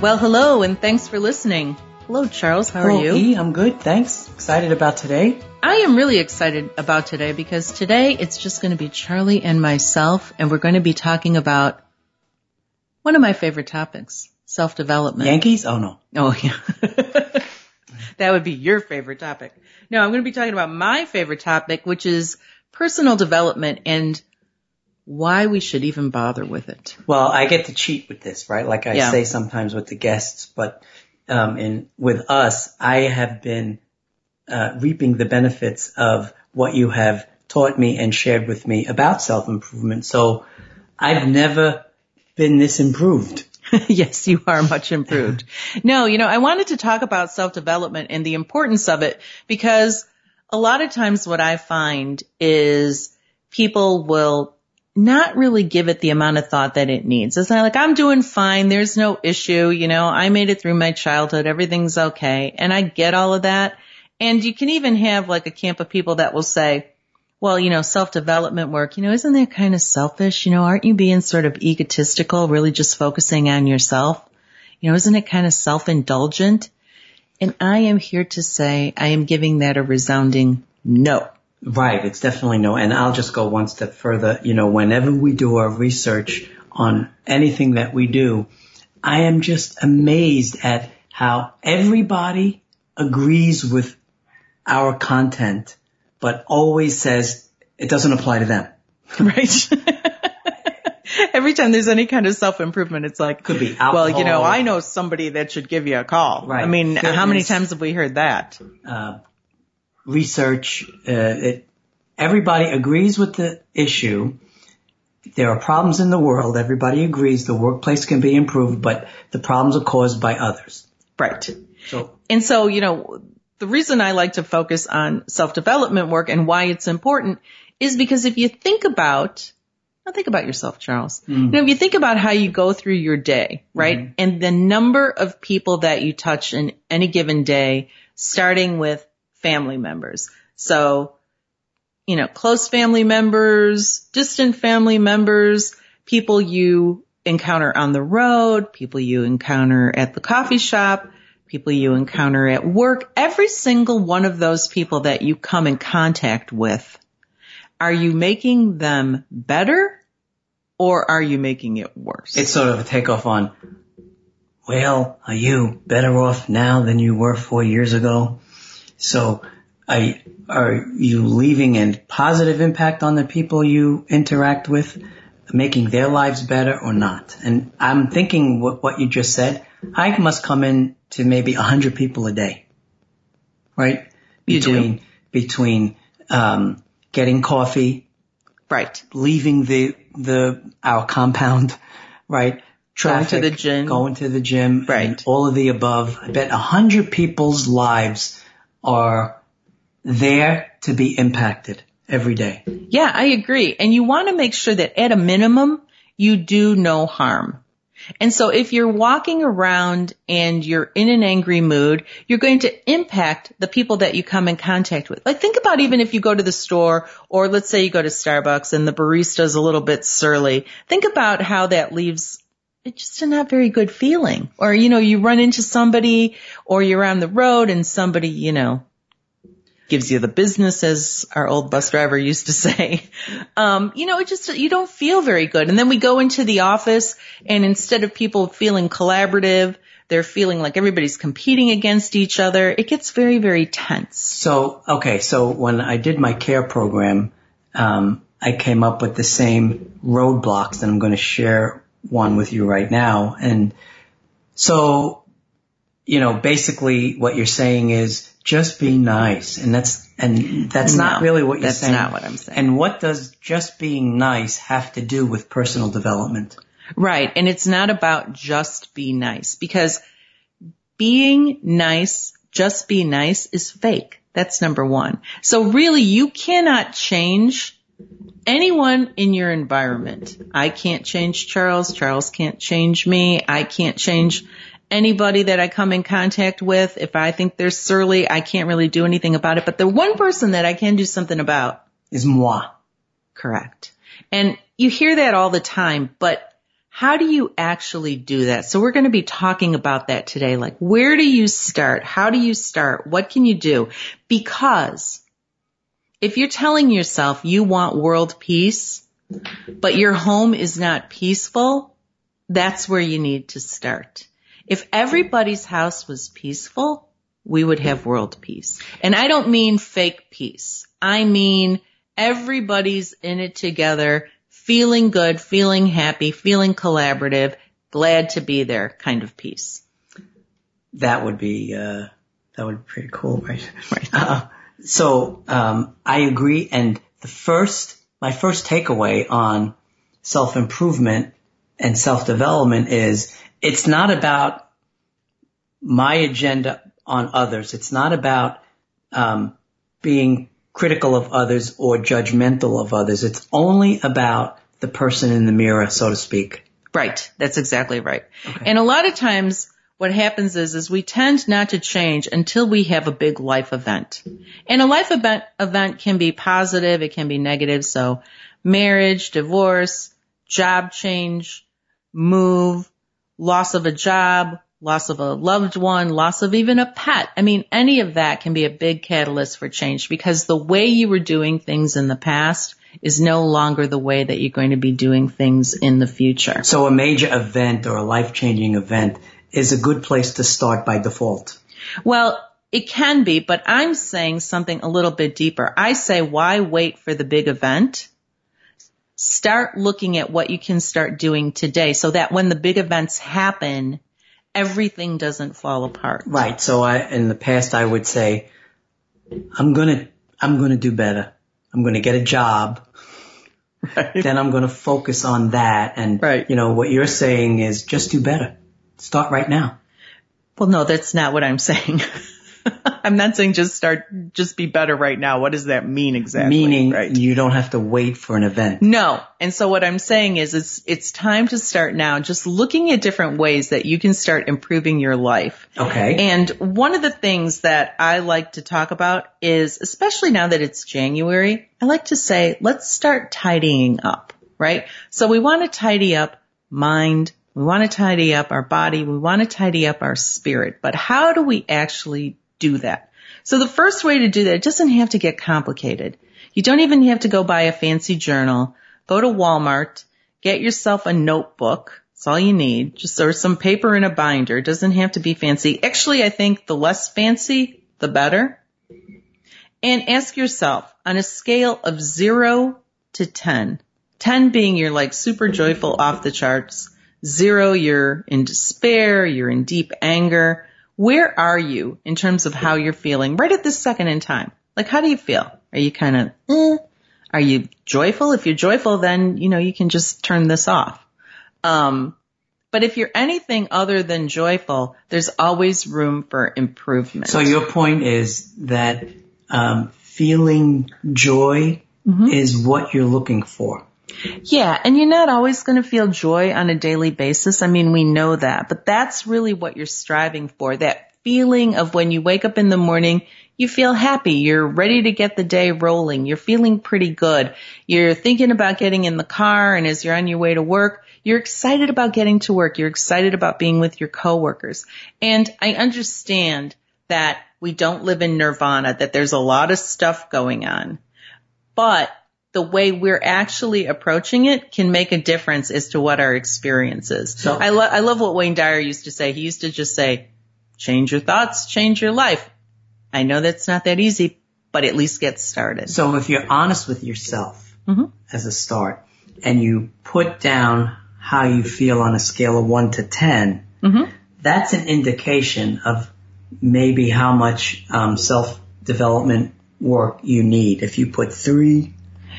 Well, hello, and thanks for listening. Hello, Charles. How Hello, are you? E, I'm good. Thanks. Excited about today. I am really excited about today because today it's just going to be Charlie and myself, and we're going to be talking about one of my favorite topics, self-development. Yankees? Oh no. Oh, yeah. that would be your favorite topic. No, I'm going to be talking about my favorite topic, which is personal development and why we should even bother with it. Well, I get to cheat with this, right? Like I Yeah. say sometimes with the guests, but um, in with us, I have been uh, reaping the benefits of what you have taught me and shared with me about self improvement. So I've never been this improved. yes, you are much improved. no, you know, I wanted to talk about self-development and the importance of it because a lot of times what I find is people will not really give it the amount of thought that it needs. It's not like I'm doing fine. There's no issue. You know, I made it through my childhood. Everything's okay. And I get all of that. And you can even have like a camp of people that will say, well, you know, self-development work, you know, isn't that kind of selfish? You know, aren't you being sort of egotistical, really just focusing on yourself? You know, isn't it kind of self-indulgent? And I am here to say I am giving that a resounding no. Right. It's definitely no. And I'll just go one step further. You know, whenever we do our research on anything that we do, I am just amazed at how everybody agrees with our content, but always says it doesn't apply to them. Right? Every time there's any kind of self-improvement, it's like, Could be alcohol. well, you know. I know somebody that should give you a call. Right. I mean, how many times have we heard that? Uh, research, uh, it, everybody agrees with the issue. There are problems in the world. Everybody agrees the workplace can be improved, but the problems are caused by others. Right. So And so, you know, the reason I like to focus on self-development work and why it's important is because if you think about, now think about yourself, Charles. You know, if you think about how you go through your day, right? And the number of people that you touch in any given day, starting with family members. So, you know, close family members, distant family members, people you encounter on the road, people you encounter at the coffee shop, people you encounter at work, every single one of those people that you come in contact with, are you making them better or are you making it worse? it's sort of a takeoff on, well, are you better off now than you were four years ago? So are, are you leaving a positive impact on the people you interact with, making their lives better or not? And I'm thinking what, what you just said, I must come in to maybe a hundred people a day, right? Between, between, um, getting coffee, right. leaving the the our compound, right? Going to the gym. going to the gym, Right. all of the above. I bet a hundred people's lives are there to be impacted every day. Yeah, I agree. And you want to make sure that at a minimum, you do no harm. And so if you're walking around and you're in an angry mood, you're going to impact the people that you come in contact with. Like think about even if you go to the store or let's say you go to Starbucks and the barista's a little bit surly. Think about how that leaves it's just a not very good feeling. Or, you know, you run into somebody or you're on the road and somebody, you know, gives you the business as our old bus driver used to say. Um, you know, it just, you don't feel very good. And then we go into the office and instead of people feeling collaborative, they're feeling like everybody's competing against each other. It gets very, very tense. So okay, so when I did my care program, um, I came up with the same roadblocks, that I'm going to share one with you right now. And so, you know, basically what you're saying is just be nice, and that's and that's not really what you're that's saying. That's not what I'm saying. And what does just being nice have to do with personal development? Right. And it's not about just be nice because being nice, just be nice is fake. That's number one. So really you cannot change anyone in your environment. I can't change Charles. Charles can't change me. I can't change anybody that I come in contact with. If I think they're surly, I can't really do anything about it. But the one person that I can do something about is moi. Correct. And you hear that all the time, but how do you actually do that? So we're going to be talking about that today. Like, where do you start? How do you start? What can you do? Because if you're telling yourself you want world peace, but your home is not peaceful, that's where you need to start. If everybody's house was peaceful, we would have world peace. And I don't mean fake peace. I mean everybody's in it together, feeling good, feeling happy, feeling collaborative, glad to be there kind of peace. That would be, uh, that would be pretty cool, right? Right. Uh, so, um, I agree. And the first, my first takeaway on self-improvement and self-development is it's not about my agenda on others. It's not about, um, being critical of others or judgmental of others. It's only about the person in the mirror, so to speak. Right. That's exactly right. Okay. And a lot of times what happens is, is we tend not to change until we have a big life event. And a life event, event can be positive, it can be negative. So marriage, divorce, job change, move, loss of a job, loss of a loved one, loss of even a pet. I mean, any of that can be a big catalyst for change because the way you were doing things in the past is no longer the way that you're going to be doing things in the future. So a major event or a life-changing event is a good place to start by default. Well, it can be, but I'm saying something a little bit deeper. I say, why wait for the big event? Start looking at what you can start doing today so that when the big events happen, everything doesn't fall apart. Right. So I, in the past, I would say, I'm gonna, I'm gonna do better. I'm gonna get a job. Right. Then I'm gonna focus on that. And, right. you know, what you're saying is just do better. Start right now. Well, no, that's not what I'm saying. I'm not saying just start, just be better right now. What does that mean exactly? Meaning right? you don't have to wait for an event. No. And so what I'm saying is it's, it's time to start now just looking at different ways that you can start improving your life. Okay. And one of the things that I like to talk about is, especially now that it's January, I like to say, let's start tidying up, right? So we want to tidy up mind, we want to tidy up our body. We want to tidy up our spirit. But how do we actually do that. So the first way to do that, it doesn't have to get complicated. You don't even have to go buy a fancy journal. Go to Walmart, get yourself a notebook. That's all you need. Just or some paper in a binder. It doesn't have to be fancy. Actually, I think the less fancy, the better. And ask yourself on a scale of zero to 10, 10 being you're like super joyful off the charts, zero, you're in despair, you're in deep anger, where are you in terms of how you're feeling right at this second in time? Like, how do you feel? Are you kind of, eh? Are you joyful? If you're joyful, then, you know, you can just turn this off. Um, but if you're anything other than joyful, there's always room for improvement. So your point is that, um, feeling joy mm-hmm. is what you're looking for. Yeah, and you're not always going to feel joy on a daily basis. I mean, we know that, but that's really what you're striving for. That feeling of when you wake up in the morning, you feel happy. You're ready to get the day rolling. You're feeling pretty good. You're thinking about getting in the car and as you're on your way to work, you're excited about getting to work. You're excited about being with your coworkers. And I understand that we don't live in nirvana, that there's a lot of stuff going on. But the way we're actually approaching it can make a difference as to what our experience is. So I, lo- I love what Wayne Dyer used to say. He used to just say, change your thoughts, change your life. I know that's not that easy, but at least get started. So if you're honest with yourself mm-hmm. as a start and you put down how you feel on a scale of one to 10, mm-hmm. that's an indication of maybe how much um, self development work you need. If you put three,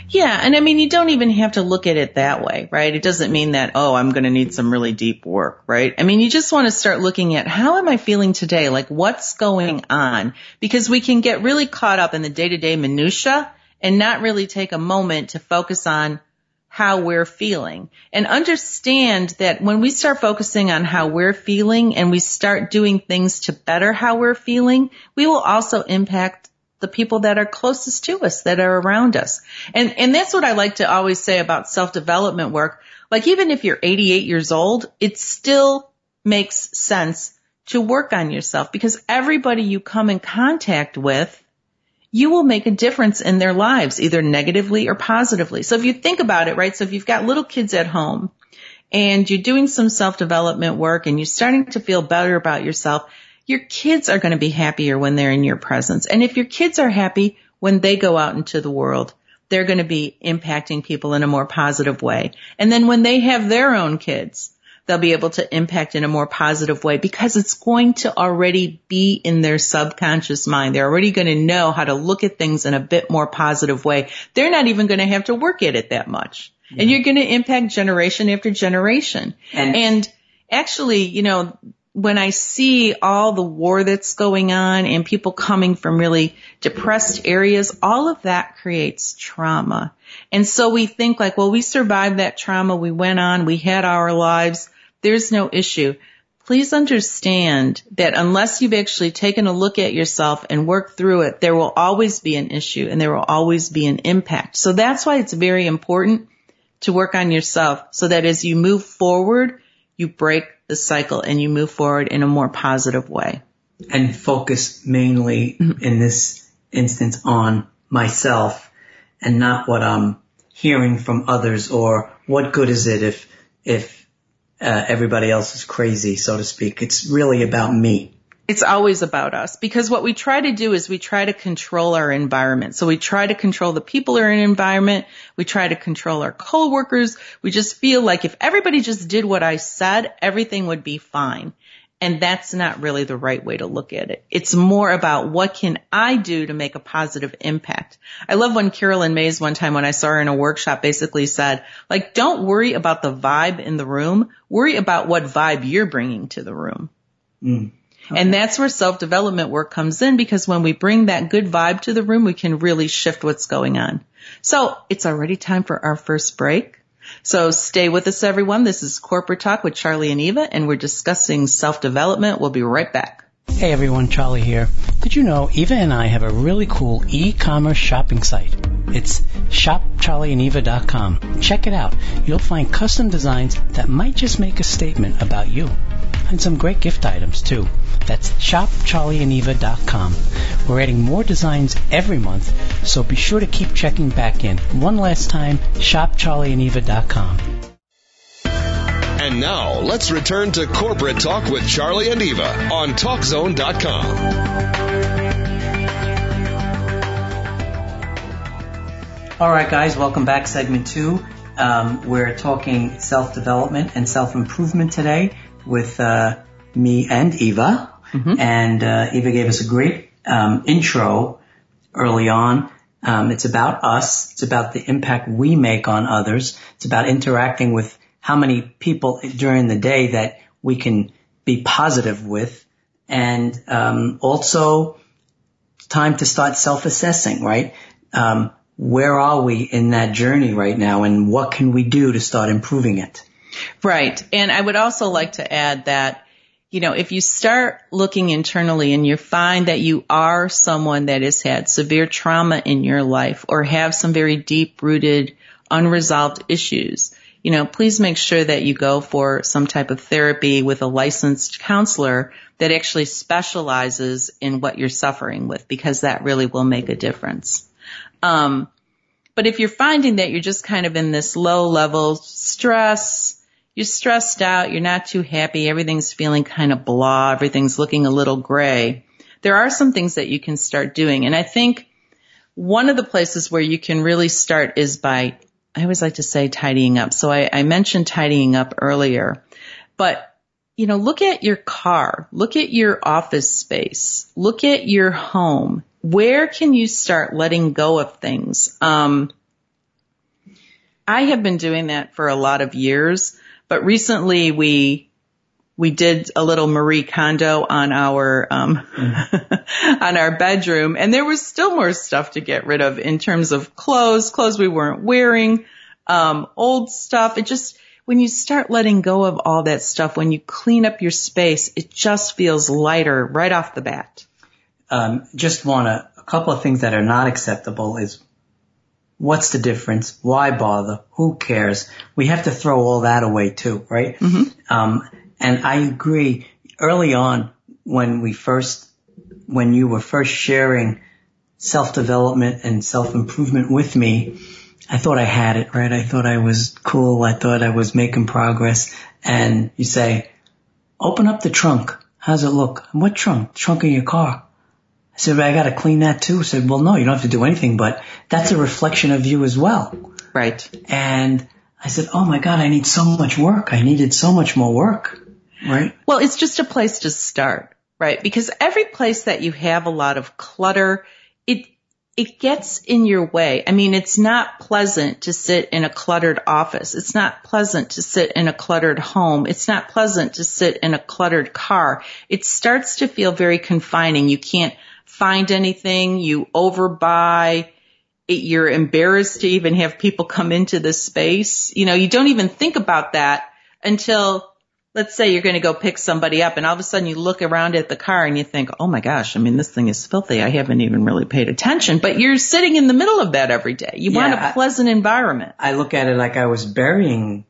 Yeah, and I mean, you don't even have to look at it that way, right? It doesn't mean that, oh, I'm going to need some really deep work, right? I mean, you just want to start looking at how am I feeling today? Like what's going on? Because we can get really caught up in the day to day minutia and not really take a moment to focus on how we're feeling and understand that when we start focusing on how we're feeling and we start doing things to better how we're feeling, we will also impact the people that are closest to us, that are around us. And, and that's what I like to always say about self-development work. Like even if you're 88 years old, it still makes sense to work on yourself because everybody you come in contact with you will make a difference in their lives, either negatively or positively. So if you think about it, right? So if you've got little kids at home and you're doing some self-development work and you're starting to feel better about yourself, your kids are going to be happier when they're in your presence. And if your kids are happy when they go out into the world, they're going to be impacting people in a more positive way. And then when they have their own kids, they'll be able to impact in a more positive way because it's going to already be in their subconscious mind. They're already going to know how to look at things in a bit more positive way. They're not even going to have to work at it that much. Yeah. And you're going to impact generation after generation. And, and actually, you know, when I see all the war that's going on and people coming from really depressed areas, all of that creates trauma. And so we think like, well, we survived that trauma. We went on. We had our lives. There's no issue. Please understand that unless you've actually taken a look at yourself and worked through it, there will always be an issue and there will always be an impact. So that's why it's very important to work on yourself so that as you move forward, you break the cycle and you move forward in a more positive way. And focus mainly mm-hmm. in this instance on myself and not what I'm hearing from others or what good is it if, if uh, everybody else is crazy, so to speak. It's really about me. It's always about us because what we try to do is we try to control our environment. So we try to control the people in our environment. We try to control our coworkers. We just feel like if everybody just did what I said, everything would be fine. And that's not really the right way to look at it. It's more about what can I do to make a positive impact. I love when Carolyn Myss one time when I saw her in a workshop basically said, like, don't worry about the vibe in the room. Worry about what vibe you're bringing to the room. Mm. Okay. And that's where self-development work comes in because when we bring that good vibe to the room, we can really shift what's going on. So it's already time for our first break. So stay with us everyone. This is Corporate Talk with Charlie and Eva and we're discussing self-development. We'll be right back. Hey everyone, Charlie here. Did you know Eva and I have a really cool e-commerce shopping site? It's shopcharlieandeva.com. Check it out. You'll find custom designs that might just make a statement about you. And some great gift items too. That's shopcharlieandeva.com. We're adding more designs every month, so be sure to keep checking back in. One last time, shopcharlieandeva.com. And now, let's return to Corporate Talk with Charlie and Eva on TalkZone.com. All right, guys, welcome back. Segment two. Um, we're talking self-development and self-improvement today with uh, me and Eva. Mm-hmm. And uh, Eva gave us a great um, intro early on. Um, it's about us. It's about the impact we make on others. It's about interacting with how many people during the day that we can be positive with, and um, also time to start self-assessing. Right? Um, where are we in that journey right now, and what can we do to start improving it? Right. And I would also like to add that you know, if you start looking internally and you find that you are someone that has had severe trauma in your life or have some very deep rooted unresolved issues, you know, please make sure that you go for some type of therapy with a licensed counselor that actually specializes in what you're suffering with because that really will make a difference. Um, but if you're finding that you're just kind of in this low level stress, you're stressed out, you're not too happy, everything's feeling kind of blah, everything's looking a little gray. There are some things that you can start doing. And I think one of the places where you can really start is by, I always like to say tidying up. So I, I mentioned tidying up earlier, but you know, look at your car, look at your office space, look at your home. Where can you start letting go of things? Um, I have been doing that for a lot of years, but recently we we did a little Marie Kondo on our um, mm. on our bedroom, and there was still more stuff to get rid of in terms of clothes, clothes we weren't wearing, um, old stuff. It just when you start letting go of all that stuff, when you clean up your space, it just feels lighter right off the bat. Um, just want to, a couple of things that are not acceptable is what's the difference? Why bother? Who cares? We have to throw all that away too, right? Mm-hmm. Um, and I agree. Early on, when we first, when you were first sharing self-development and self-improvement with me, I thought I had it, right? I thought I was cool. I thought I was making progress. And you say, open up the trunk. How's it look? What trunk? Trunk of your car. Said, I got to clean that too. I said, well, no, you don't have to do anything, but that's a reflection of you as well. Right. And I said, oh my God, I need so much work. I needed so much more work. Right. Well, it's just a place to start, right? Because every place that you have a lot of clutter, it, it gets in your way. I mean, it's not pleasant to sit in a cluttered office. It's not pleasant to sit in a cluttered home. It's not pleasant to sit in a cluttered car. It starts to feel very confining. You can't find anything. You overbuy. It, you're embarrassed to even have people come into the space. You know, you don't even think about that until let's say you're going to go pick somebody up and all of a sudden you look around at the car and you think, oh my gosh, I mean, this thing is filthy. I haven't even really paid attention, but you're sitting in the middle of that every day. You yeah, want a pleasant environment. I look at it like I was burying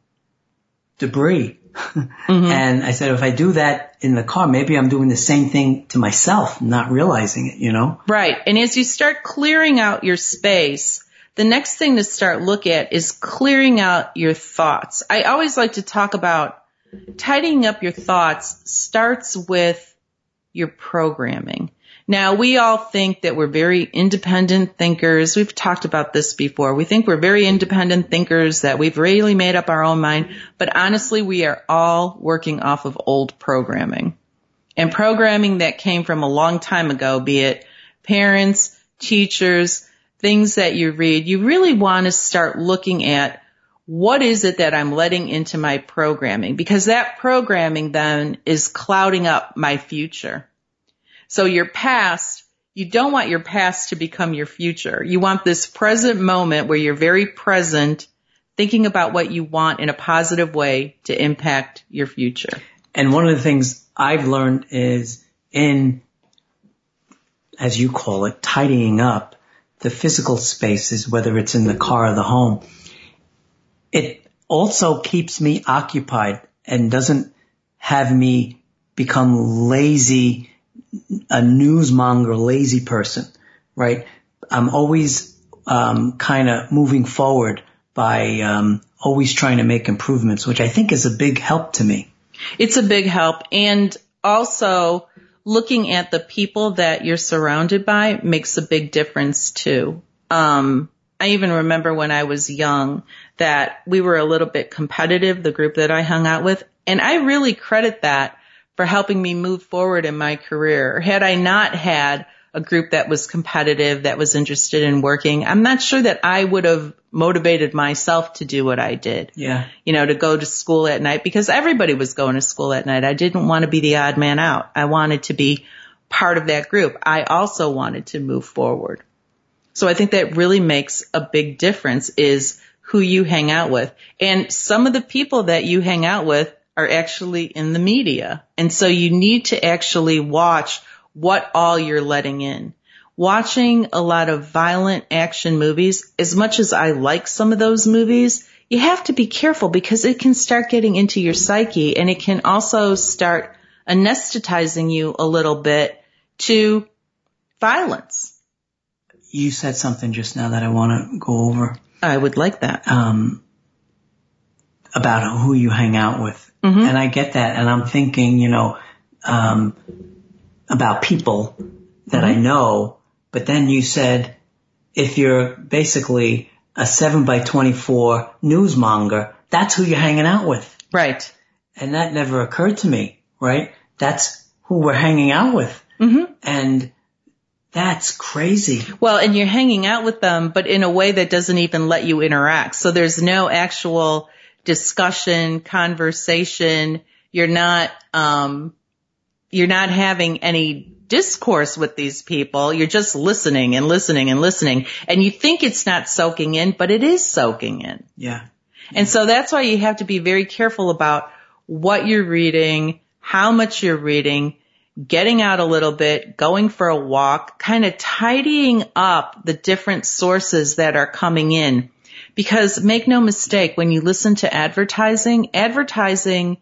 debris. mm-hmm. And I said, if I do that in the car, maybe I'm doing the same thing to myself, not realizing it, you know? Right. And as you start clearing out your space, the next thing to start look at is clearing out your thoughts. I always like to talk about tidying up your thoughts starts with your programming. Now we all think that we're very independent thinkers. We've talked about this before. We think we're very independent thinkers, that we've really made up our own mind, but honestly we are all working off of old programming. And programming that came from a long time ago, be it parents, teachers, things that you read, you really want to start looking at what is it that I'm letting into my programming? Because that programming then is clouding up my future. So your past, you don't want your past to become your future. You want this present moment where you're very present, thinking about what you want in a positive way to impact your future. And one of the things I've learned is in, as you call it, tidying up the physical spaces, whether it's in the car or the home it also keeps me occupied and doesn't have me become lazy, a newsmonger, lazy person, right? I'm always um, kind of moving forward by um, always trying to make improvements, which I think is a big help to me. It's a big help, and also looking at the people that you're surrounded by makes a big difference too. Um, I even remember when I was young that we were a little bit competitive, the group that I hung out with. And I really credit that for helping me move forward in my career. Had I not had a group that was competitive, that was interested in working, I'm not sure that I would have motivated myself to do what I did. Yeah. You know, to go to school at night because everybody was going to school at night. I didn't want to be the odd man out. I wanted to be part of that group. I also wanted to move forward. So I think that really makes a big difference is who you hang out with. And some of the people that you hang out with are actually in the media. And so you need to actually watch what all you're letting in. Watching a lot of violent action movies, as much as I like some of those movies, you have to be careful because it can start getting into your psyche and it can also start anesthetizing you a little bit to violence you said something just now that I want to go over. I would like that. Um, about who you hang out with. Mm-hmm. And I get that. And I'm thinking, you know, um, about people that mm-hmm. I know. But then you said, if you're basically a seven by 24 newsmonger, that's who you're hanging out with. Right. And that never occurred to me, right? That's who we're hanging out with. Mm-hmm. And That's crazy. Well, and you're hanging out with them, but in a way that doesn't even let you interact. So there's no actual discussion, conversation. You're not, um, you're not having any discourse with these people. You're just listening and listening and listening. And you think it's not soaking in, but it is soaking in. Yeah. And so that's why you have to be very careful about what you're reading, how much you're reading, getting out a little bit, going for a walk, kind of tidying up the different sources that are coming in. Because make no mistake, when you listen to advertising, advertising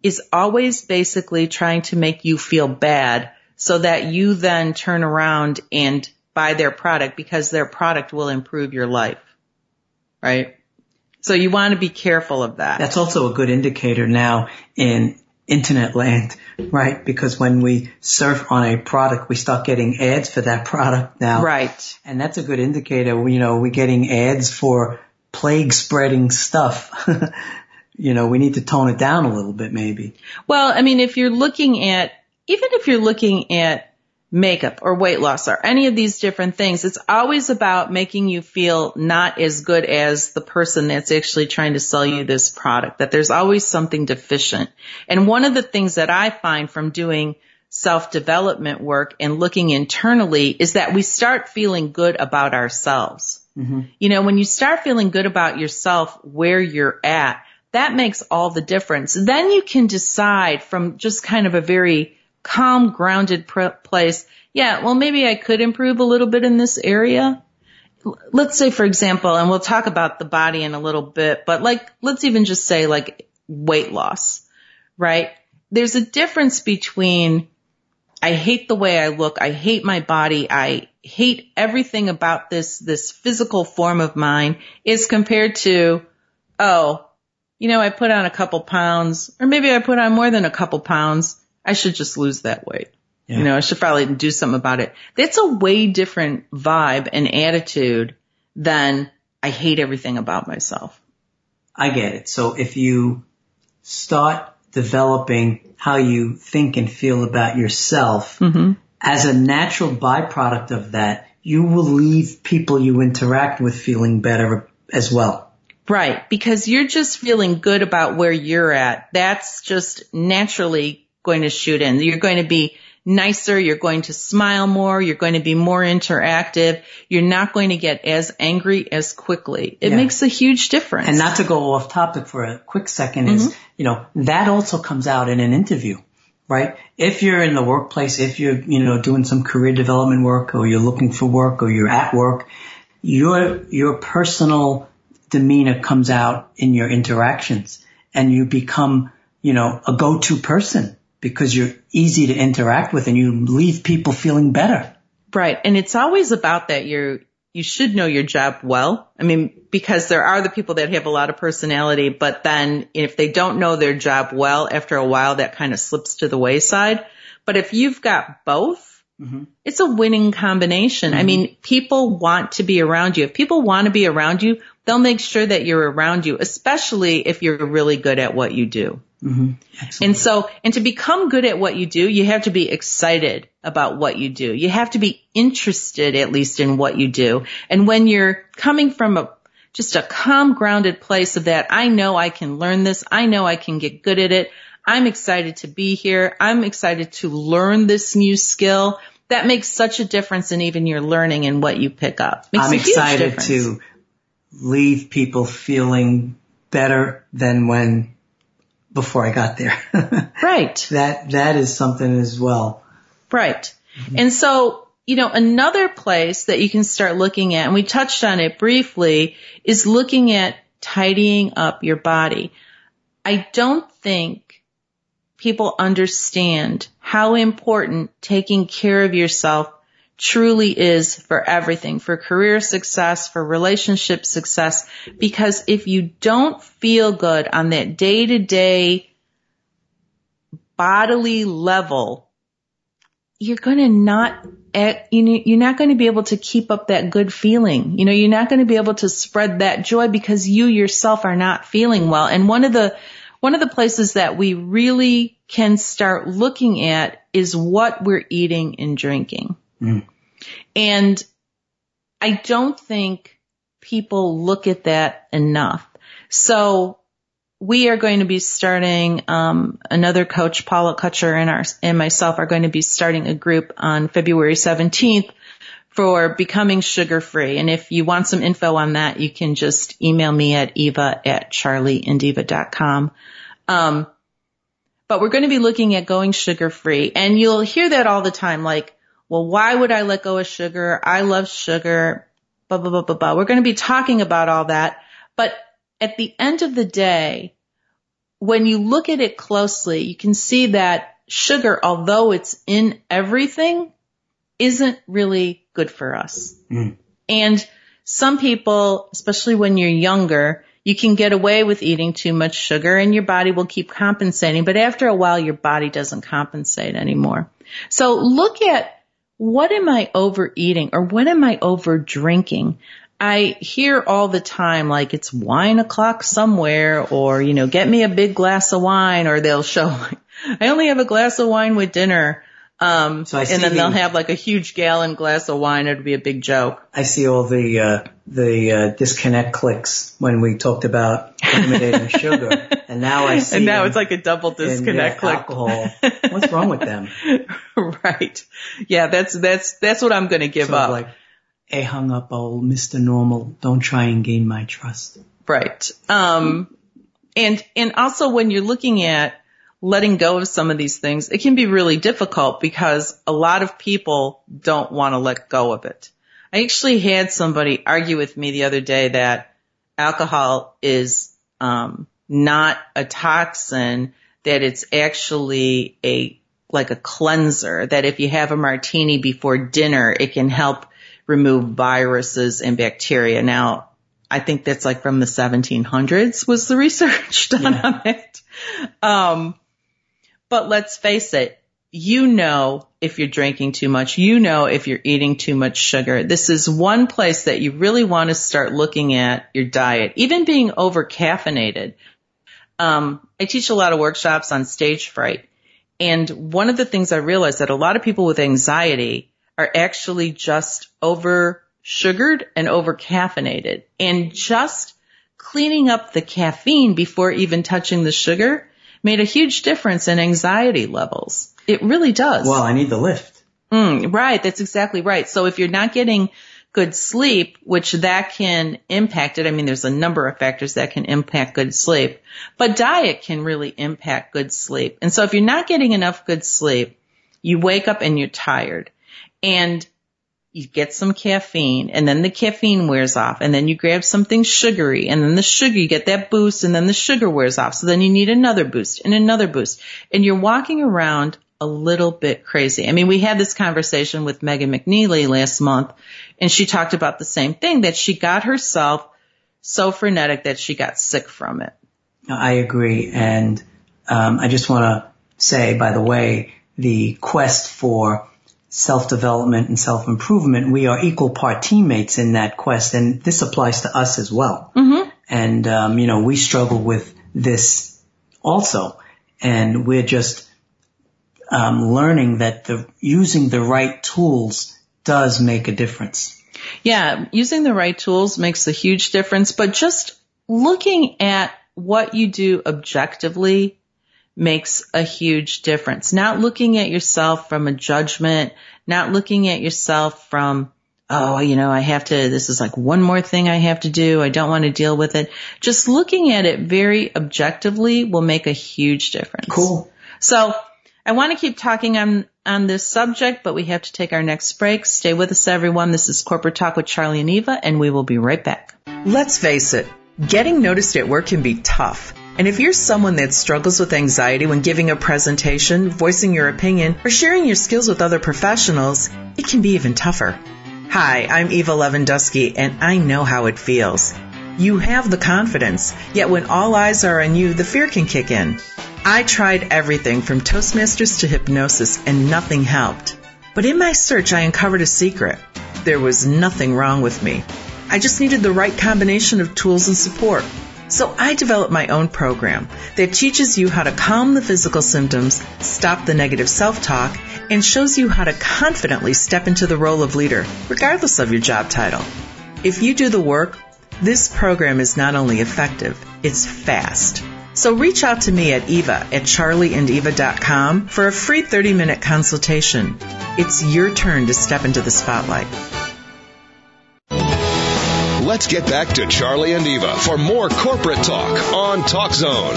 is always basically trying to make you feel bad so that you then turn around and buy their product because their product will improve your life. Right? So you want to be careful of that. That's also a good indicator now in internet land, right? Because when we surf on a product, we start getting ads for that product now. Right. And that's a good indicator. You know, we're getting ads for plague spreading stuff. you know, we need to tone it down a little bit maybe. Well, I mean, if you're looking at, even if you're looking at makeup or weight loss or any of these different things, it's always about making you feel not as good as the person that's actually trying to sell you this product, that there's always something deficient. And one of the things that I find from doing self-development work and looking internally is that we start feeling good about ourselves. Mm-hmm. You know, when you start feeling good about yourself, where you're at, that makes all the difference. Then you can decide from just kind of a very calm, grounded pr- place. Yeah, well, maybe I could improve a little bit in this area. Let's say, for example, and we'll talk about the body in a little bit, but like, let's even just say like weight loss, right? There's a difference between I hate the way I look. I hate my body. I hate everything about this, this physical form of mine is compared to, oh, you know, I put on a couple pounds or maybe I put on more than a couple pounds I should just lose that weight. Yeah. You know, I should probably do something about it. That's a way different vibe and attitude than I hate everything about myself. I get it. So if you start developing how you think and feel about yourself mm-hmm. as a natural byproduct of that, you will leave people you interact with feeling better as well. Right. Because you're just feeling good about where you're at. That's just naturally going to shoot in. You're going to be nicer. You're going to smile more. You're going to be more interactive. You're not going to get as angry as quickly. It yeah. makes a huge difference. And not to go off topic for a quick 2nd mm-hmm. is, you know, that also comes out in an interview, right? If you're in the workplace, if you're, you know, doing some career development work or you're looking for work or you're at work, your, your personal demeanor comes out in your interactions and you become, you know, a go-to person because you're easy to interact with and you leave people feeling better. Right. And it's always about that you're, you should know your job well. I mean, because there are the people that have a lot of personality, but then if they don't know their job well, after a while that kind of slips to the wayside. But if you've got both, mm-hmm. it's a winning combination. Mm-hmm. I mean, people want to be around you. If people want to be around you, they'll make sure that you're around you, especially if you're really good at what you do. Mm-hmm. And so, and to become good at what you do, you have to be excited about what you do. You have to be interested at least in what you do. And when you're coming from a, just a calm, grounded place of that, I know I can learn this. I know I can get good at it. I'm excited to be here. I'm excited to learn this new skill. That makes such a difference in even your learning and what you pick up. Makes I'm excited to leave people feeling better than when before I got there. right. That, that is something as well. Right. Mm-hmm. And so, you know, another place that you can start looking at, and we touched on it briefly, is looking at tidying up your body. I don't think people understand how important taking care of yourself truly is for everything, for career success, for relationship success, because if you don't feel good on that day to day bodily level, you're going to not, eh, you're not going to be able to keep up that good feeling. You know, you're not going to be able to spread that joy because you yourself are not feeling well. And one of the, one of the places that we really can start looking at is what we're eating and drinking. Mm. And I don't think people look at that enough. So we are going to be starting um, another coach, Paula Kutcher, and our and myself are going to be starting a group on February 17th for becoming sugar free. And if you want some info on that, you can just email me at eva at charlieandeva.com. Um, but we're going to be looking at going sugar free and you'll hear that all the time. Like, well, why would I let go of sugar? I love sugar. Blah, blah, blah, blah, blah. We're going to be talking about all that. But at the end of the day, when you look at it closely, you can see that sugar, although it's in everything, isn't really good for us. Mm. And some people, especially when you're younger, you can get away with eating too much sugar and your body will keep compensating, but after a while your body doesn't compensate anymore. So look at what am I overeating or what am I over drinking? I hear all the time like it's wine o'clock somewhere or, you know, get me a big glass of wine or they'll show I only have a glass of wine with dinner. Um, so and then the, they'll have like a huge gallon glass of wine. It'd be a big joke. I see all the, uh, the, uh, disconnect clicks when we talked about eliminating sugar. And now I see. And now it's like a double disconnect in, click. Alcohol. What's wrong with them? right. Yeah, that's, that's, that's what I'm going to give up. Like, a hung up old Mr. Normal. Don't try and gain my trust. Right. Um, and, and also when you're looking at letting go of some of these things, it can be really difficult because a lot of people don't want to let go of it. I actually had somebody argue with me the other day that alcohol is, um, not a toxin, that it's actually a, like a cleanser, that if you have a martini before dinner, it can help remove viruses and bacteria. Now, I think that's like from the 1700s was the research done yeah. on it. Um, but let's face it, you know if you're drinking too much, you know if you're eating too much sugar. This is one place that you really want to start looking at your diet, even being over caffeinated. Um, I teach a lot of workshops on stage fright. And one of the things I realized that a lot of people with anxiety are actually just over sugared and over caffeinated and just cleaning up the caffeine before even touching the sugar made a huge difference in anxiety levels. It really does. Well, I need the lift. Mm, right. That's exactly right. So if you're not getting good sleep, which that can impact it. I mean, there's a number of factors that can impact good sleep, but diet can really impact good sleep. And so if you're not getting enough good sleep, you wake up and you're tired and you get some caffeine and then the caffeine wears off and then you grab something sugary and then the sugar, you get that boost and then the sugar wears off. So then you need another boost and another boost and you're walking around a little bit crazy. I mean, we had this conversation with Megan McNeely last month and she talked about the same thing that she got herself so frenetic that she got sick from it. I agree. And, um, I just want to say, by the way, the quest for self-development and self-improvement, we are equal part teammates in that quest, and this applies to us as well. Mm-hmm. And um, you know, we struggle with this also, and we're just um, learning that the using the right tools does make a difference. Yeah, using the right tools makes a huge difference, but just looking at what you do objectively makes a huge difference. Not looking at yourself from a judgment, not looking at yourself from, oh, you know, I have to, this is like one more thing I have to do. I don't want to deal with it. Just looking at it very objectively will make a huge difference. Cool. So I want to keep talking on, on this subject, but we have to take our next break. Stay with us, everyone. This is Corporate Talk with Charlie and Eva, and we will be right back. Let's face it, getting noticed at work can be tough. And if you're someone that struggles with anxiety when giving a presentation, voicing your opinion, or sharing your skills with other professionals, it can be even tougher. Hi, I'm Eva Lewandowski, and I know how it feels. You have the confidence, yet when all eyes are on you, the fear can kick in. I tried everything from Toastmasters to hypnosis, and nothing helped. But in my search, I uncovered a secret. There was nothing wrong with me. I just needed the right combination of tools and support. So I developed my own program that teaches you how to calm the physical symptoms, stop the negative self-talk, and shows you how to confidently step into the role of leader, regardless of your job title. If you do the work, this program is not only effective, it's fast. So reach out to me at eva at charlieandeva.com for a free 30 minute consultation. It's your turn to step into the spotlight. Let's get back to Charlie and Eva for more corporate talk on Talk Zone.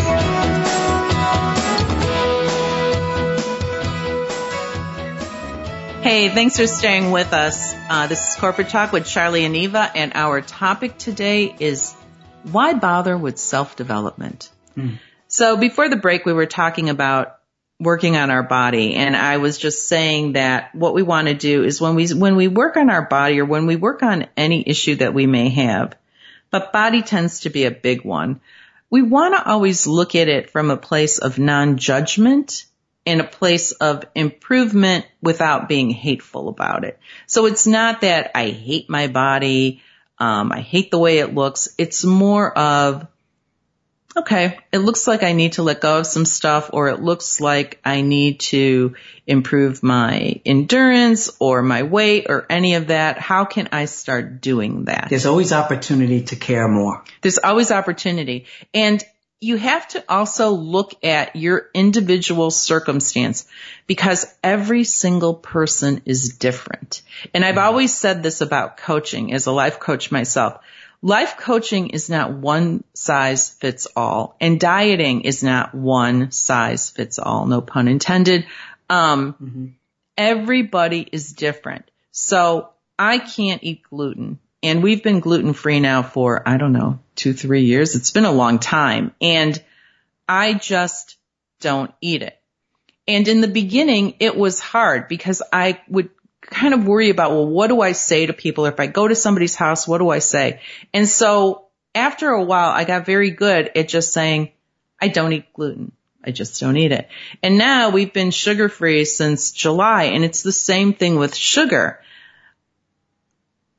Hey, thanks for staying with us. Uh, this is Corporate Talk with Charlie and Eva, and our topic today is why bother with self-development? Mm. So before the break, we were talking about working on our body, and I was just saying that what we want to do is when we when we work on our body or when we work on any issue that we may have, but body tends to be a big one. We want to always look at it from a place of non-judgment in a place of improvement without being hateful about it. So it's not that I hate my body, um, I hate the way it looks. It's more of, okay, it looks like I need to let go of some stuff or it looks like I need to improve my endurance or my weight or any of that. How can I start doing that? There's always opportunity to care more. There's always opportunity. And you have to also look at your individual circumstance because every single person is different. And I've mm-hmm. always said this about coaching as a life coach myself. Life coaching is not one size fits all and dieting is not one size fits all. No pun intended. Um, mm-hmm. everybody is different. So I can't eat gluten and we've been gluten free now for, I don't know, two, three years. It's been a long time and I just don't eat it. And in the beginning, it was hard because I would kind of worry about, well, what do I say to people? If I go to somebody's house, what do I say? And so after a while, I got very good at just saying, I don't eat gluten. I just don't eat it. And now we've been sugar free since July and it's the same thing with sugar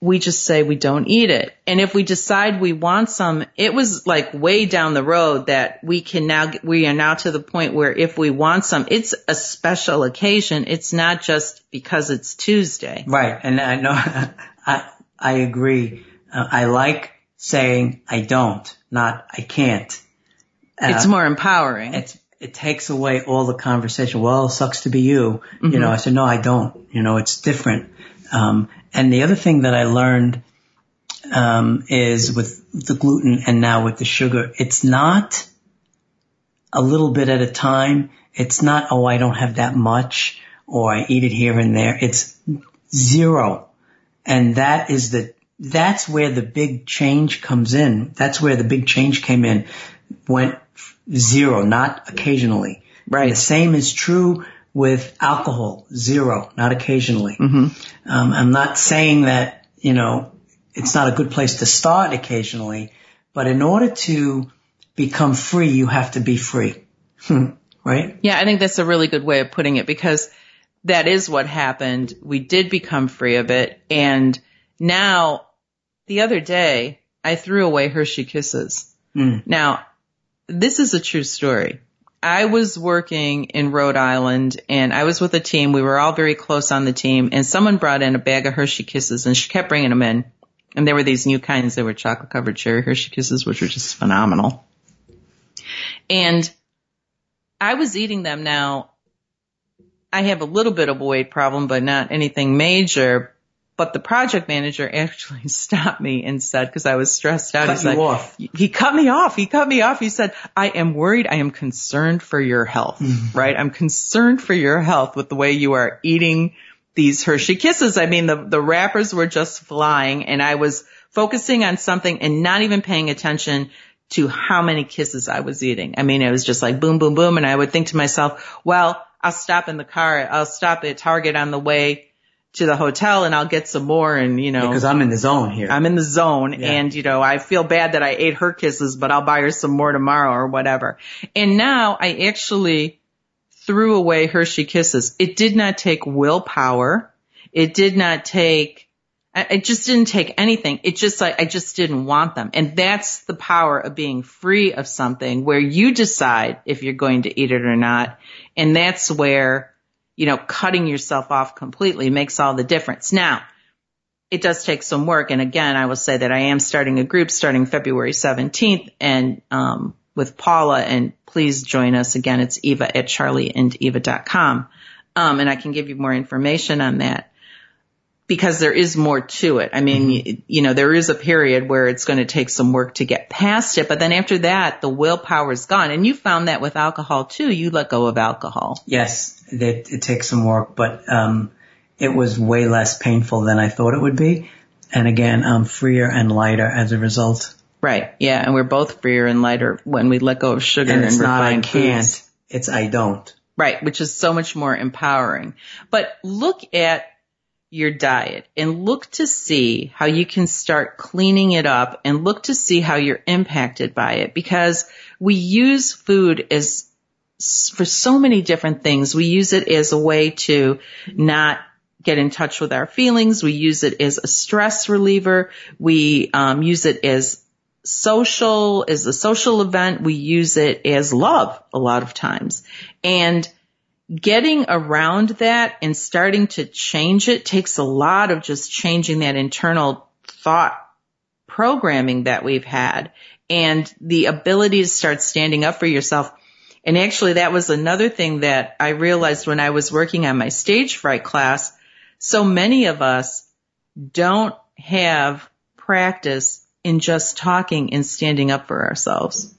we just say we don't eat it. And if we decide we want some, it was like way down the road that we can now, we are now to the point where if we want some, it's a special occasion. It's not just because it's Tuesday. Right. And I know, I, I agree. Uh, I like saying I don't, not I can't. Uh, it's more empowering. It's, it takes away all the conversation. Well, sucks to be you. Mm-hmm. You know, I said, no, I don't. You know, it's different. Um, and the other thing that I learned um, is with the gluten and now with the sugar, it's not a little bit at a time. It's not, oh, I don't have that much or I eat it here and there. It's zero. And that is the, that's where the big change comes in. That's where the big change came in. Went zero, not occasionally. Right. The same is true with alcohol, zero, not occasionally. Mm-hmm. Um, I'm not saying that, you know, it's not a good place to start occasionally, but in order to become free, you have to be free. right? Yeah, I think that's a really good way of putting it because that is what happened. We did become free of it. And now the other day I threw away Hershey Kisses. Mm. Now this is a true story. I was working in Rhode Island and I was with a team. We were all very close on the team and someone brought in a bag of Hershey Kisses and she kept bringing them in. And there were these new kinds. They were chocolate covered cherry Hershey Kisses, which were just phenomenal. And I was eating them now. I have a little bit of a weight problem, but not anything major. But the project manager actually stopped me and said, because I was stressed out, cut he's like, off. he cut me off. He cut me off. He said, I am worried. I am concerned for your health, mm-hmm. right? I'm concerned for your health with the way you are eating these Hershey kisses. I mean, the, the wrappers were just flying and I was focusing on something and not even paying attention to how many kisses I was eating. I mean, it was just like boom, boom, boom. And I would think to myself, well, I'll stop in the car. I'll stop at Target on the way to the hotel and I'll get some more and you know because I'm in the zone here. I'm in the zone yeah. and you know I feel bad that I ate her kisses but I'll buy her some more tomorrow or whatever. And now I actually threw away Hershey kisses. It did not take willpower. It did not take I, I just didn't take anything. It just like, I just didn't want them. And that's the power of being free of something where you decide if you're going to eat it or not. And that's where, you know, cutting yourself off completely makes all the difference. Now, it does take some work. And again, I will say that I am starting a group starting February 17th and, um, with Paula and please join us again. It's Eva at charlieandeva.com. Um, and I can give you more information on that because there is more to it. I mean, mm-hmm. you, you, know, there is a period where it's going to take some work to get past it, but then after that, the willpower is gone. And you found that with alcohol too. You let go of alcohol. Yes, it, it takes some work, but um, it was way less painful than I thought it would be. And again, I'm freer and lighter as a result. Right. Yeah. And we're both freer and lighter when we let go of sugar and, it's and not I can't. Foods. It's I don't. Right. Which is so much more empowering. But look at your diet and look to see how you can start cleaning it up and look to see how you're impacted by it because we use food as for so many different things. We use it as a way to not get in touch with our feelings. We use it as a stress reliever. We um, use it as social, as a social event. We use it as love a lot of times. And getting around that and starting to change it takes a lot of just changing that internal thought programming that we've had and the ability to start standing up for yourself. And actually that was another thing that I realized when I was working on my stage fright class. So many of us don't have practice in just talking and standing up for ourselves.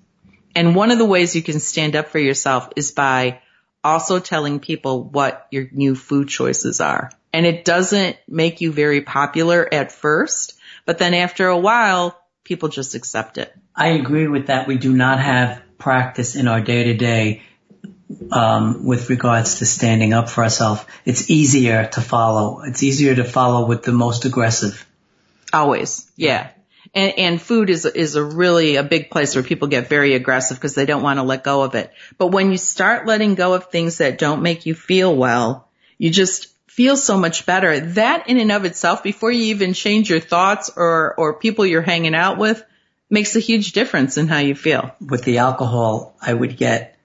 And one of the ways you can stand up for yourself is by also telling people what your new food choices are. And it doesn't make you very popular at first, but then after a while, people just accept it. I agree with that. We do not have practice in our day to day um, with regards to standing up for ourselves. It's easier to follow. It's easier to follow with the most aggressive. Always, yeah. And, and food is, is a really a big place where people get very aggressive because they don't want to let go of it. But when you start letting go of things that don't make you feel well, you just feel so much better. That in and of itself, before you even change your thoughts or, or people you're hanging out with, makes a huge difference in how you feel. With the alcohol, I would get,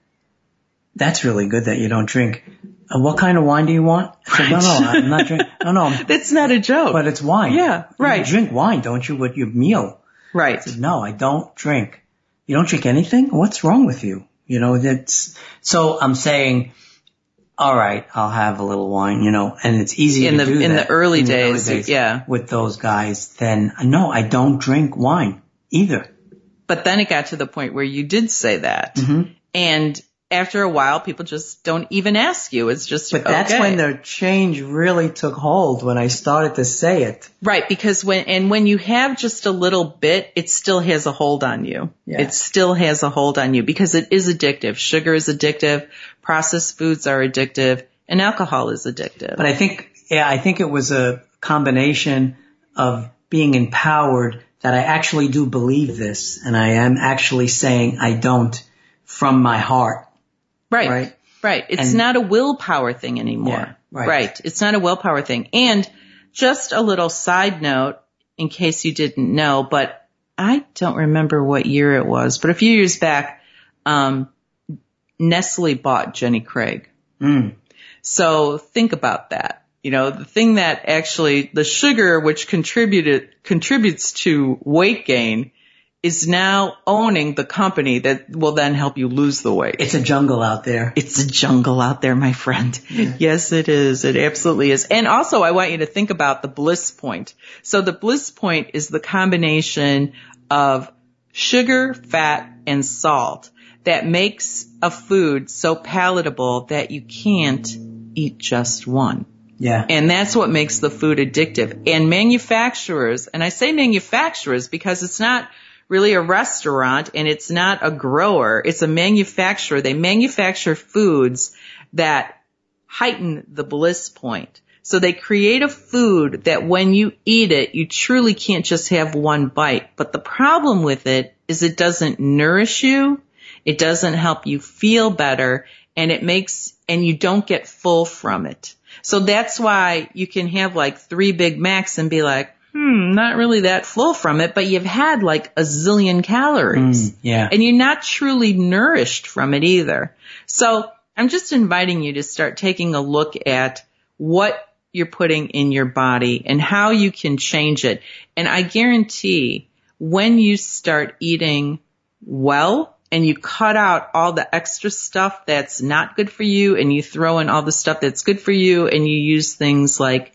that's really good that you don't drink. Uh, what kind of wine do you want? I said, right. no, no, I'm not drinking. No, no. That's not a joke. But it's wine. Yeah, right. You drink wine, don't you, with your meal? Right. I said, no, I don't drink. You don't drink anything? What's wrong with you? You know, that's, so I'm saying, all right, I'll have a little wine, you know, and it's easy in to the, do in that the early in days, the early days, yeah, with those guys. Then no, I don't drink wine either. But then it got to the point where you did say that, mm-hmm. and after a while, people just don't even ask you. It's just, but that's okay. when the change really took hold when I started to say it. Right. Because when, and when you have just a little bit, it still has a hold on you. Yeah. It still has a hold on you because it is addictive. Sugar is addictive. Processed foods are addictive and alcohol is addictive. But I think, yeah, I think it was a combination of being empowered that I actually do believe this and I am actually saying I don't from my heart Right. Right. Right. It's and, not a willpower thing anymore. Yeah, right. right. It's not a willpower thing. And just a little side note in case you didn't know, but I don't remember what year it was, but a few years back, um, Nestle bought Jenny Craig. Mm. So think about that. You know, the thing that actually, the sugar which contributed, contributes to weight gain is now owning the company that will then help you lose the weight. It's a jungle out there. It's a jungle out there, my friend. Yeah. Yes, it is. It absolutely is. And also I want you to think about the bliss point. So the bliss point is the combination of sugar, fat, and salt that makes a food so palatable that you can't eat just one. Yeah. And that's what makes the food addictive. And manufacturers, and I say manufacturers because it's not really a restaurant and it's not a grower. It's a manufacturer. They manufacture foods that heighten the bliss point. So they create a food that when you eat it, you truly can't just have one bite. But the problem with it is it doesn't nourish you. It doesn't help you feel better and it makes, and you don't get full from it. So that's why you can have like three Big Macs and be like, hmm, not really that full from it, but you've had like a zillion calories. Mm, yeah. And you're not truly nourished from it either. So I'm just inviting you to start taking a look at what you're putting in your body and how you can change it. And I guarantee when you start eating well and you cut out all the extra stuff that's not good for you and you throw in all the stuff that's good for you and you use things like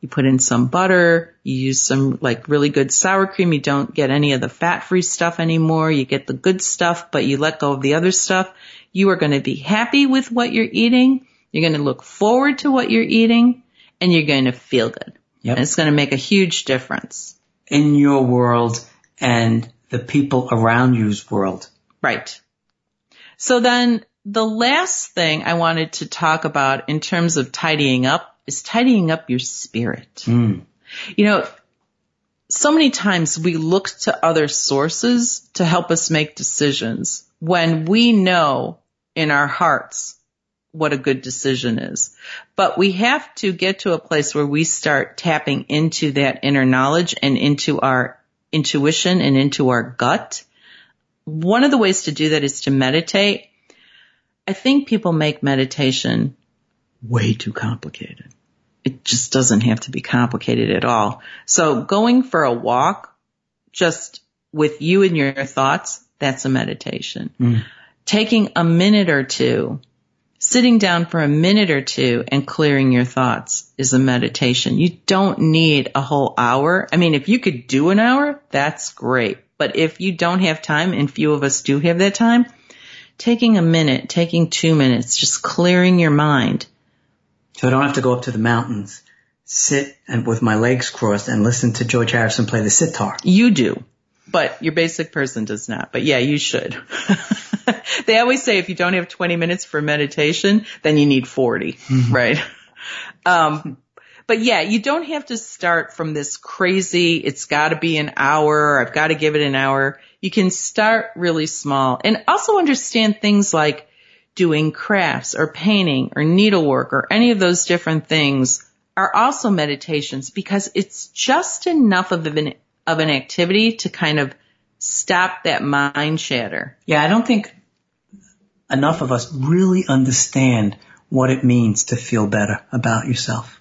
you put in some butter, you use some like really good sour cream, you don't get any of the fat free stuff anymore, you get the good stuff, but you let go of the other stuff. You are going to be happy with what you're eating. You're going to look forward to what you're eating and you're going to feel good. Yep. And it's going to make a huge difference. In your world and the people around you's world. Right. So then the last thing I wanted to talk about in terms of tidying up is tidying up your spirit. Mm. You know, so many times we look to other sources to help us make decisions when we know in our hearts what a good decision is. But we have to get to a place where we start tapping into that inner knowledge and into our intuition and into our gut. One of the ways to do that is to meditate. I think people make meditation way too complicated. It just doesn't have to be complicated at all. So going for a walk just with you and your thoughts, that's a meditation. Mm. Taking a minute or two, sitting down for a minute or two and clearing your thoughts is a meditation. You don't need a whole hour. I mean, if you could do an hour, that's great. But if you don't have time, and few of us do have that time, taking a minute, taking two minutes, just clearing your mind So I don't have to go up to the mountains, sit and with my legs crossed and listen to George Harrison play the sitar. You do, but your basic person does not. But yeah, you should. they always say if you don't have 20 minutes for meditation, then you need 40, right? Um, but yeah, you don't have to start from this crazy, it's gotta be an hour, I've gotta give it an hour. You can start really small and also understand things like doing crafts or painting or needlework or any of those different things are also meditations because it's just enough of an, of an activity to kind of stop that mind chatter. Yeah, I don't think enough of us really understand what it means to feel better about yourself.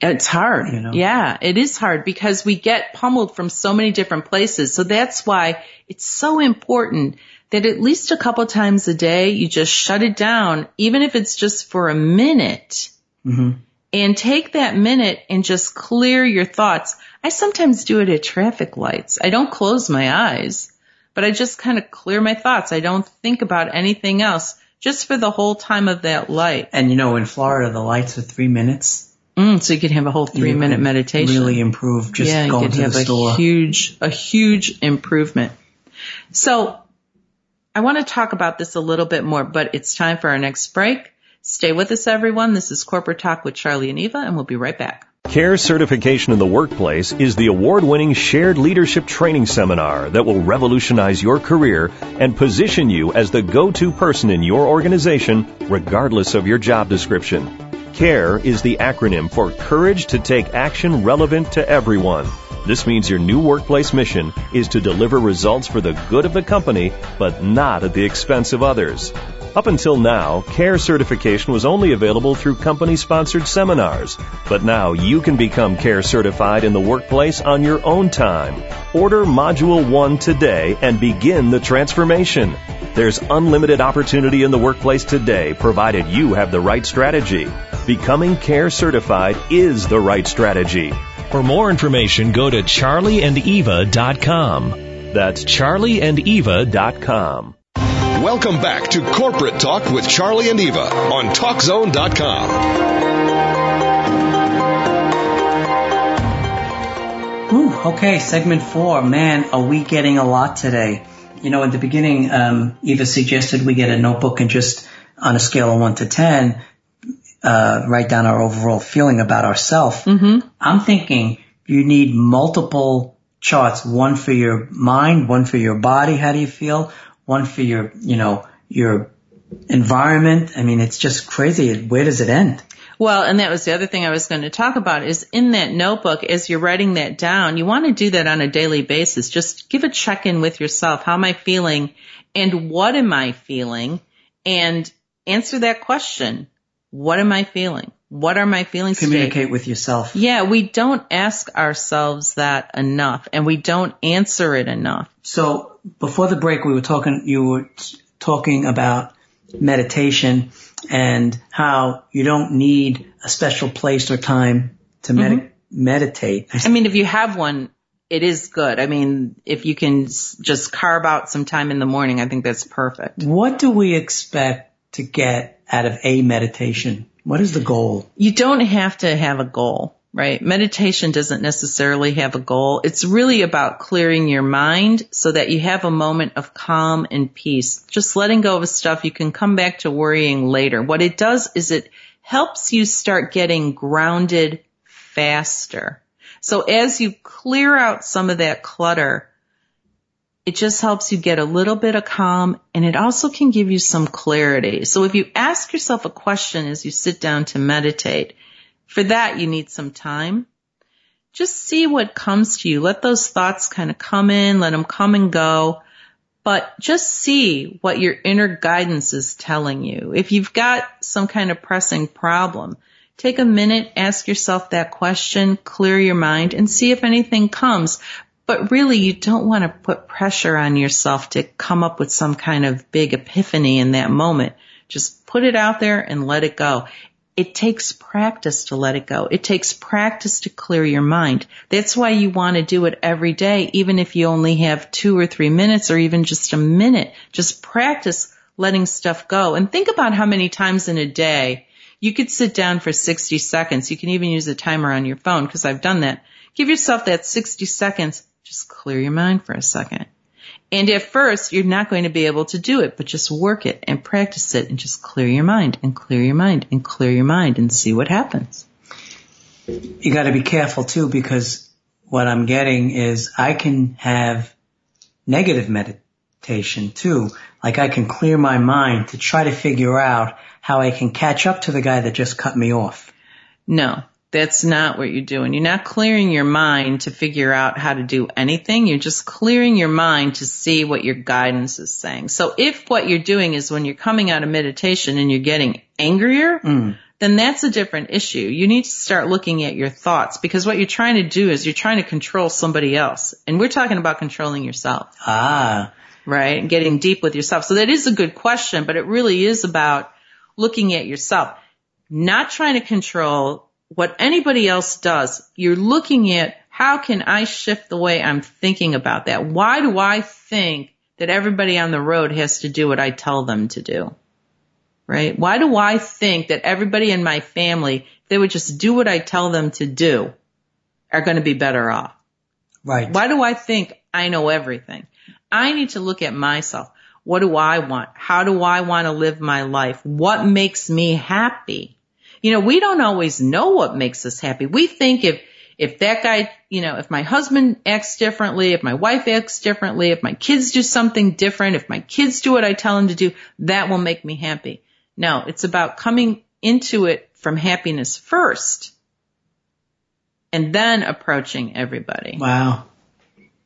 It's hard. You know? Yeah, it is hard because we get pummeled from so many different places. So that's why it's so important that at least a couple times a day you just shut it down, even if it's just for a minute. hmm And take that minute and just clear your thoughts. I sometimes do it at traffic lights. I don't close my eyes, but I just kind of clear my thoughts. I don't think about anything else just for the whole time of that light. And you know, in Florida, the lights are three minutes. Mm, so you could have a whole three You minute meditation. Really improve just yeah, you going could to have the a store. huge, a huge improvement. So I want to talk about this a little bit more, but it's time for our next break. Stay with us, everyone. This is Corporate Talk with Charlie and Eva, and we'll be right back. CARE certification in the workplace is the award-winning shared leadership training seminar that will revolutionize your career and position you as the go-to person in your organization regardless of your job description. CARE is the acronym for Courage to Take Action Relevant to Everyone. This means your new workplace mission is to deliver results for the good of the company, but not at the expense of others. Up until now, CARE certification was only available through company sponsored seminars, but now you can become CARE certified in the workplace on your own time. Order Module 1 today and begin the transformation. There's unlimited opportunity in the workplace today provided you have the right strategy. Becoming CARE certified is the right strategy. For more information, go to charlieandeva.com. That's charlieandeva.com. Welcome back to Corporate Talk with Charlie and Eva on TalkZone.com. Ooh, okay, segment four. Man, are we getting a lot today? You know, at the beginning, um, Eva suggested we get a notebook and just on a scale of one to ten, uh, write down our overall feeling about ourselves. Mm-hmm. I'm thinking you need multiple charts, one for your mind, one for your body, how do you feel, one for your, you know, your environment. I mean, it's just crazy. Where does it end? Well, and that was the other thing I was going to talk about is in that notebook, as you're writing that down, you want to do that on a daily basis. Just give a check in with yourself. How am I feeling? And what am I feeling? And answer that question. What am I feeling? What are my feelings Communicate today? with yourself. Yeah, we don't ask ourselves that enough and we don't answer it enough. So before the break, we were talking, you were talking about meditation and how you don't need a special place or time to med- Mm-hmm. meditate. I mean, if you have one, it is good. I mean, if you can just carve out some time in the morning, I think that's perfect. What do we expect to get out of a meditation? What is the goal? You don't have to have a goal, right? Meditation doesn't necessarily have a goal. It's really about clearing your mind so that you have a moment of calm and peace. Just letting go of stuff you can come back to worrying later. What it does is it helps you start getting grounded faster. So as you clear out some of that clutter, it just helps you get a little bit of calm and it also can give you some clarity. So if you ask yourself a question as you sit down to meditate, for that you need some time. Just see what comes to you. Let those thoughts kind of come in, let them come and go, but just see what your inner guidance is telling you. If you've got some kind of pressing problem, take a minute, ask yourself that question, clear your mind and see if anything comes. But really, you don't want to put pressure on yourself to come up with some kind of big epiphany in that moment. Just put it out there and let it go. It takes practice to let it go. It takes practice to clear your mind. That's why you want to do it every day, even if you only have two or three minutes or even just a minute. Just practice letting stuff go. And think about how many times in a day you could sit down for 60 seconds. You can even use a timer on your phone because I've done that. Give yourself that 60 seconds just clear your mind for a second. And at first, you're not going to be able to do it, but just work it and practice it and just clear your mind and clear your mind and clear your mind and see what happens. You got to be careful too because what I'm getting is I can have negative meditation too. Like I can clear my mind to try to figure out how I can catch up to the guy that just cut me off. No, that's not what you're doing. You're not clearing your mind to figure out how to do anything. You're just clearing your mind to see what your guidance is saying. So if what you're doing is when you're coming out of meditation and you're getting angrier, Mm. then that's a different issue. You need to start looking at your thoughts because what you're trying to do is you're trying to control somebody else. And we're talking about controlling yourself, Ah, right? And getting deep with yourself. So that is a good question, but it really is about looking at yourself, not trying to control what anybody else does. You're looking at how can I shift the way I'm thinking about that? Why do I think that everybody on the road has to do what I tell them to do? Right? Why do I think that everybody in my family, if they would just do what I tell them to do, are going to be better off? right. Why do I think I know everything? I need to look at myself. What do I want? How do I want to live my life? What makes me happy? You know, we don't always know what makes us happy. We think if, if that guy, you know, if my husband acts differently, if my wife acts differently, if my kids do something different, if my kids do what I tell them to do, that will make me happy. No, it's about coming into it from happiness first and then approaching everybody. Wow.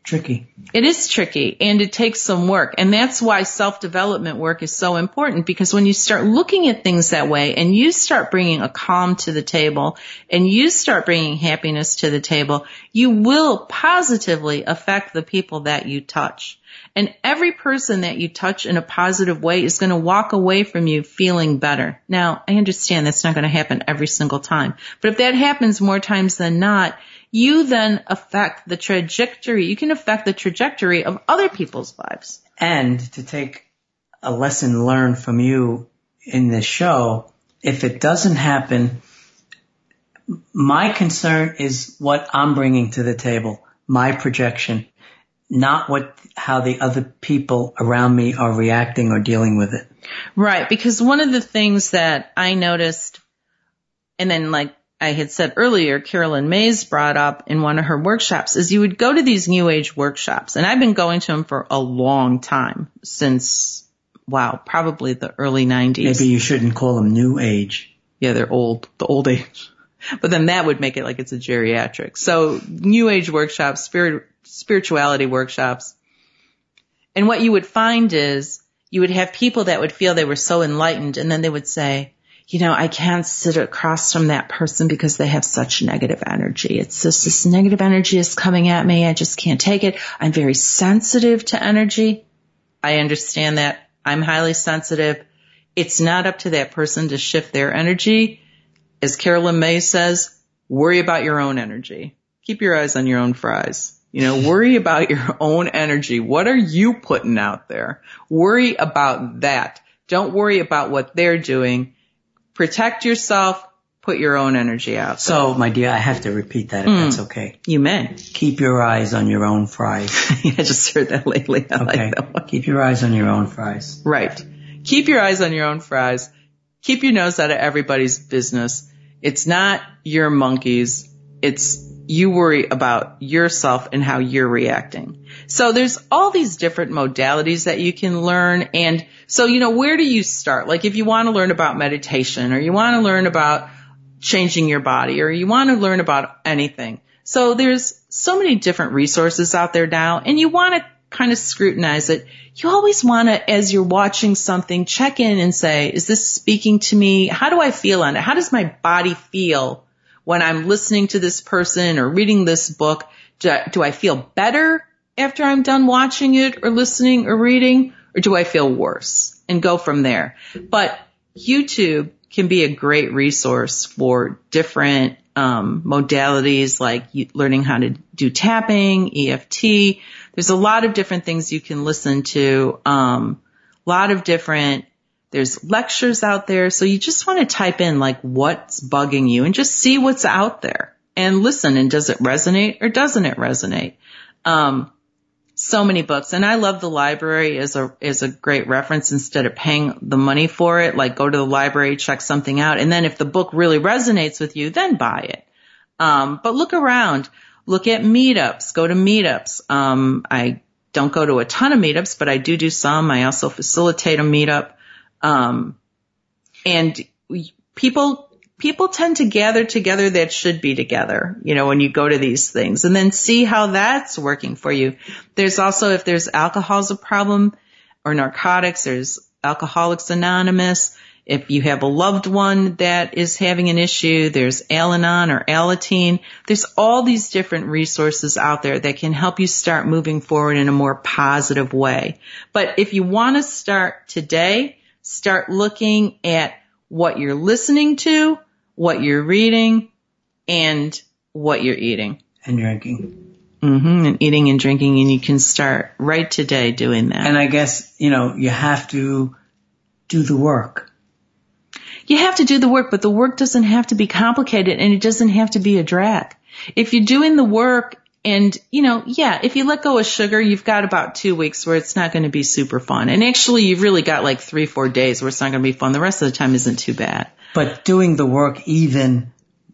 Tricky. It is tricky and it takes some work. And that's why self-development work is so important because when you start looking at things that way and you start bringing a calm to the table and you start bringing happiness to the table, you will positively affect the people that you touch. And every person that you touch in a positive way is going to walk away from you feeling better. Now, I understand that's not going to happen every single time, but if that happens more times than not, you then affect the trajectory. You can affect the trajectory of other people's lives. And to take a lesson learned from you in this show, if it doesn't happen, my concern is what I'm bringing to the table, my projection, not what, how the other people around me are reacting or dealing with it. Right. Because one of the things that I noticed, and then like I had said earlier, Caroline Myss brought up in one of her workshops is you would go to these new age workshops and I've been going to them for a long time since, wow, probably the early nineties. Maybe you shouldn't call them new age. Yeah, they're old, the old age. But then that would make it like it's a geriatric. So new age workshops, spirit, spirituality workshops. And what you would find is you would have people that would feel they were so enlightened and then they would say, you know, I can't sit across from that person because they have such negative energy. It's just this negative energy is coming at me. I just can't take it. I'm very sensitive to energy. I understand that. I'm highly sensitive. It's not up to that person to shift their energy. As Caroline Myss says, worry about your own energy. Keep your eyes on your own fries. You know, worry about your own energy. What are you putting out there? Worry about that. Don't worry about what they're doing protect yourself, put your own energy out. So, my dear, I have to repeat that if mm, that's okay. You may. Keep your eyes on your own fries. I just heard that lately. I okay. Like Keep your eyes on your own fries. Right. Keep your eyes on your own fries. Keep your nose out of everybody's business. It's not your monkeys. It's you worry about yourself and how you're reacting. So there's all these different modalities that you can learn. And so, you know, where do you start? Like if you want to learn about meditation or you want to learn about changing your body or you want to learn about anything. So there's so many different resources out there now and you want to kind of scrutinize it. You always want to, as you're watching something, check in and say, is this speaking to me? How do I feel on it? How does my body feel when I'm listening to this person or reading this book? Do I, do I feel better after I'm done watching it or listening or reading? Or do I feel worse? And go from there. But YouTube can be a great resource for different um, modalities like learning how to do tapping, EFT. There's a lot of different things you can listen to. Um, a lot of different there's lectures out there. So you just want to type in like what's bugging you and just see what's out there and listen. And does it resonate or doesn't it resonate? Um, so many books and I love the library as a, as a great reference instead of paying the money for it. Like go to the library, check something out. And then if the book really resonates with you, then buy it. Um, but look around, look at meetups, go to meetups. Um, I don't go to a ton of meetups, but I do do some. I also facilitate a meetup. Um, and people, people tend to gather together that should be together, you know, when you go to these things and then see how that's working for you. There's also, if there's alcohol's a problem or narcotics, there's Alcoholics Anonymous. If you have a loved one that is having an issue, there's Al-Anon or Alateen. There's all these different resources out there that can help you start moving forward in a more positive way. But if you want to start today, start looking at what you're listening to, what you're reading, and what you're eating. And drinking. Mm-hmm, and eating and drinking, and you can start right today doing that. And I guess, you know, you have to do the work. You have to do the work, but the work doesn't have to be complicated and it doesn't have to be a drag. If you're doing the work and, you know, yeah, if you let go of sugar, you've got about two weeks where it's not going to be super fun. And actually, you've really got like three, four days where it's not going to be fun. The rest of the time isn't too bad. But doing the work, even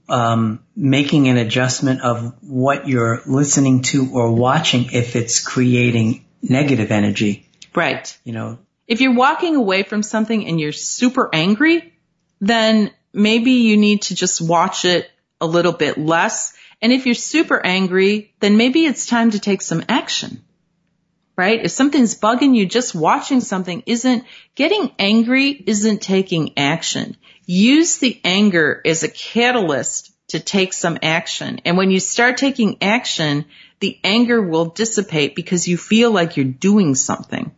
um, making an adjustment of what you're listening to or watching, if it's creating negative energy. Right. You know, if you're walking away from something and you're super angry, then maybe you need to just watch it a little bit less and if you're super angry, then maybe it's time to take some action. Right? If something's bugging you, just watching something isn't, getting angry isn't taking action. Use the anger as a catalyst to take some action. And when you start taking action, the anger will dissipate because you feel like you're doing something.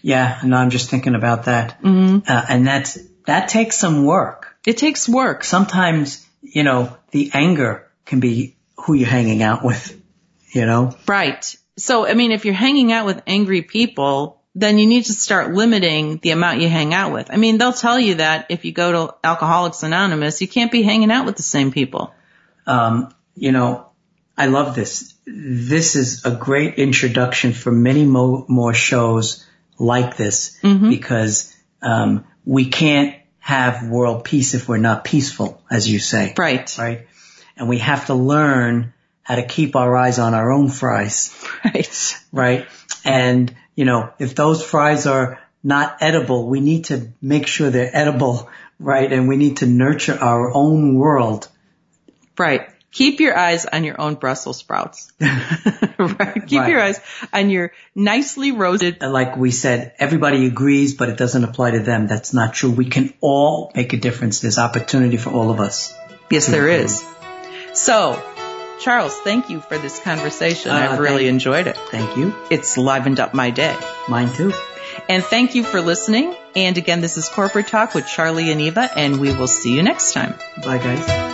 Yeah, no, I'm just thinking about that. Mm-hmm. Uh, and that's, that takes some work. It takes work. Sometimes you know, the anger can be who you're hanging out with, you know? Right. So, I mean, if you're hanging out with angry people, then you need to start limiting the amount you hang out with. I mean, they'll tell you that if you go to Alcoholics Anonymous, you can't be hanging out with the same people. Um, you know, I love this. This is a great introduction for many mo- more shows like this mm-hmm. because um, we can't have world peace if we're not peaceful, as you say. Right. Right. And we have to learn how to keep our eyes on our own fries. Right. Right. And, you know, if those fries are not edible, we need to make sure they're edible Right. And we need to nurture our own world. Right. Keep your eyes on your own Brussels sprouts. right. Keep Right. your eyes on your nicely roasted. Like we said, everybody agrees, but it doesn't apply to them. That's not true. We can all make a difference. There's opportunity for all of us. Yes, there is. So, Charles, thank you for this conversation. Uh, I've really enjoyed it. Thank you. It's livened up my day. Mine too. And thank you for listening. And again, this is Corporate Talk with Charlie and Eva, and we will see you next time. Bye guys.